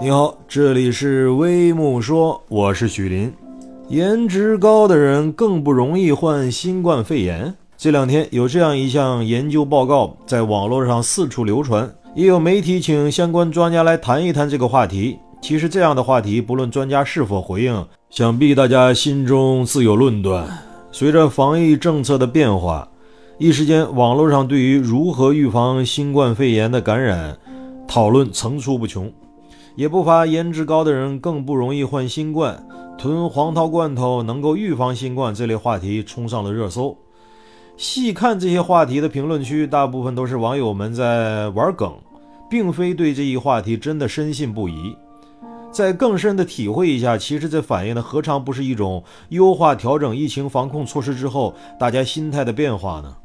你好，这里是微木说，我是许林。颜值高的人更不容易患新冠肺炎。这两天有这样一项研究报告在网络上四处流传，也有媒体请相关专家来谈一谈这个话题。其实这样的话题，不论专家是否回应，想必大家心中自有论断。随着防疫政策的变化，一时间网络上对于如何预防新冠肺炎的感染讨论层出不穷。也不乏颜值高的人更不容易患新冠，囤黄桃罐头能够预防新冠这类话题冲上了热搜。细看这些话题的评论区，大部分都是网友们在玩梗，并非对这一话题真的深信不疑。再更深的体会一下，其实这反映的何尝不是一种优化调整疫情防控措施之后大家心态的变化呢？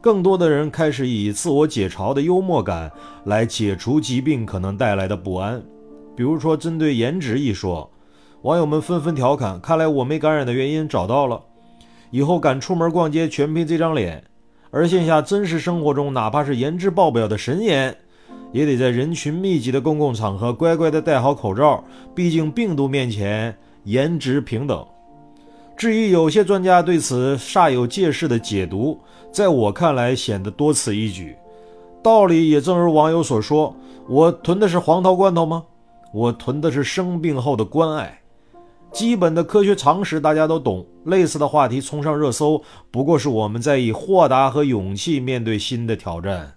更多的人开始以自我解嘲的幽默感来解除疾病可能带来的不安。比如说，针对颜值一说，网友们纷纷调侃：“看来我没感染的原因找到了，以后敢出门逛街全凭这张脸。”而线下真实生活中，哪怕是颜值爆表的神颜，也得在人群密集的公共场合乖乖地戴好口罩。毕竟病毒面前，颜值平等。至于有些专家对此煞有介事的解读，在我看来显得多此一举。道理也正如网友所说：“我囤的是黄桃罐头吗？”我囤的是生病后的关爱，基本的科学常识大家都懂。类似的话题冲上热搜，不过是我们在以豁达和勇气面对新的挑战。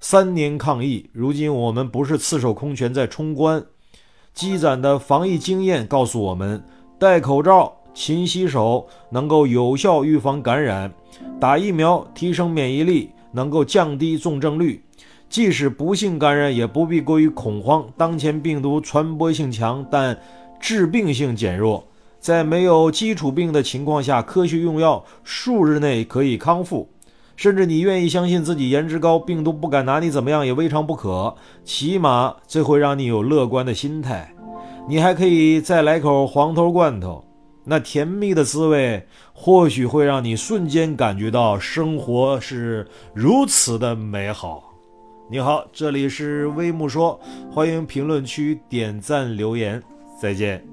三年抗疫，如今我们不是赤手空拳在冲关，积攒的防疫经验告诉我们：戴口罩、勤洗手能够有效预防感染，打疫苗提升免疫力，能够降低重症率。即使不幸感染，也不必过于恐慌。当前病毒传播性强，但致病性减弱。在没有基础病的情况下，科学用药，数日内可以康复。甚至你愿意相信自己颜值高，病毒不敢拿你怎么样，也未尝不可。起码这会让你有乐观的心态。你还可以再来口黄头罐头，那甜蜜的滋味，或许会让你瞬间感觉到生活是如此的美好。你好，这里是微木说，欢迎评论区点赞留言，再见。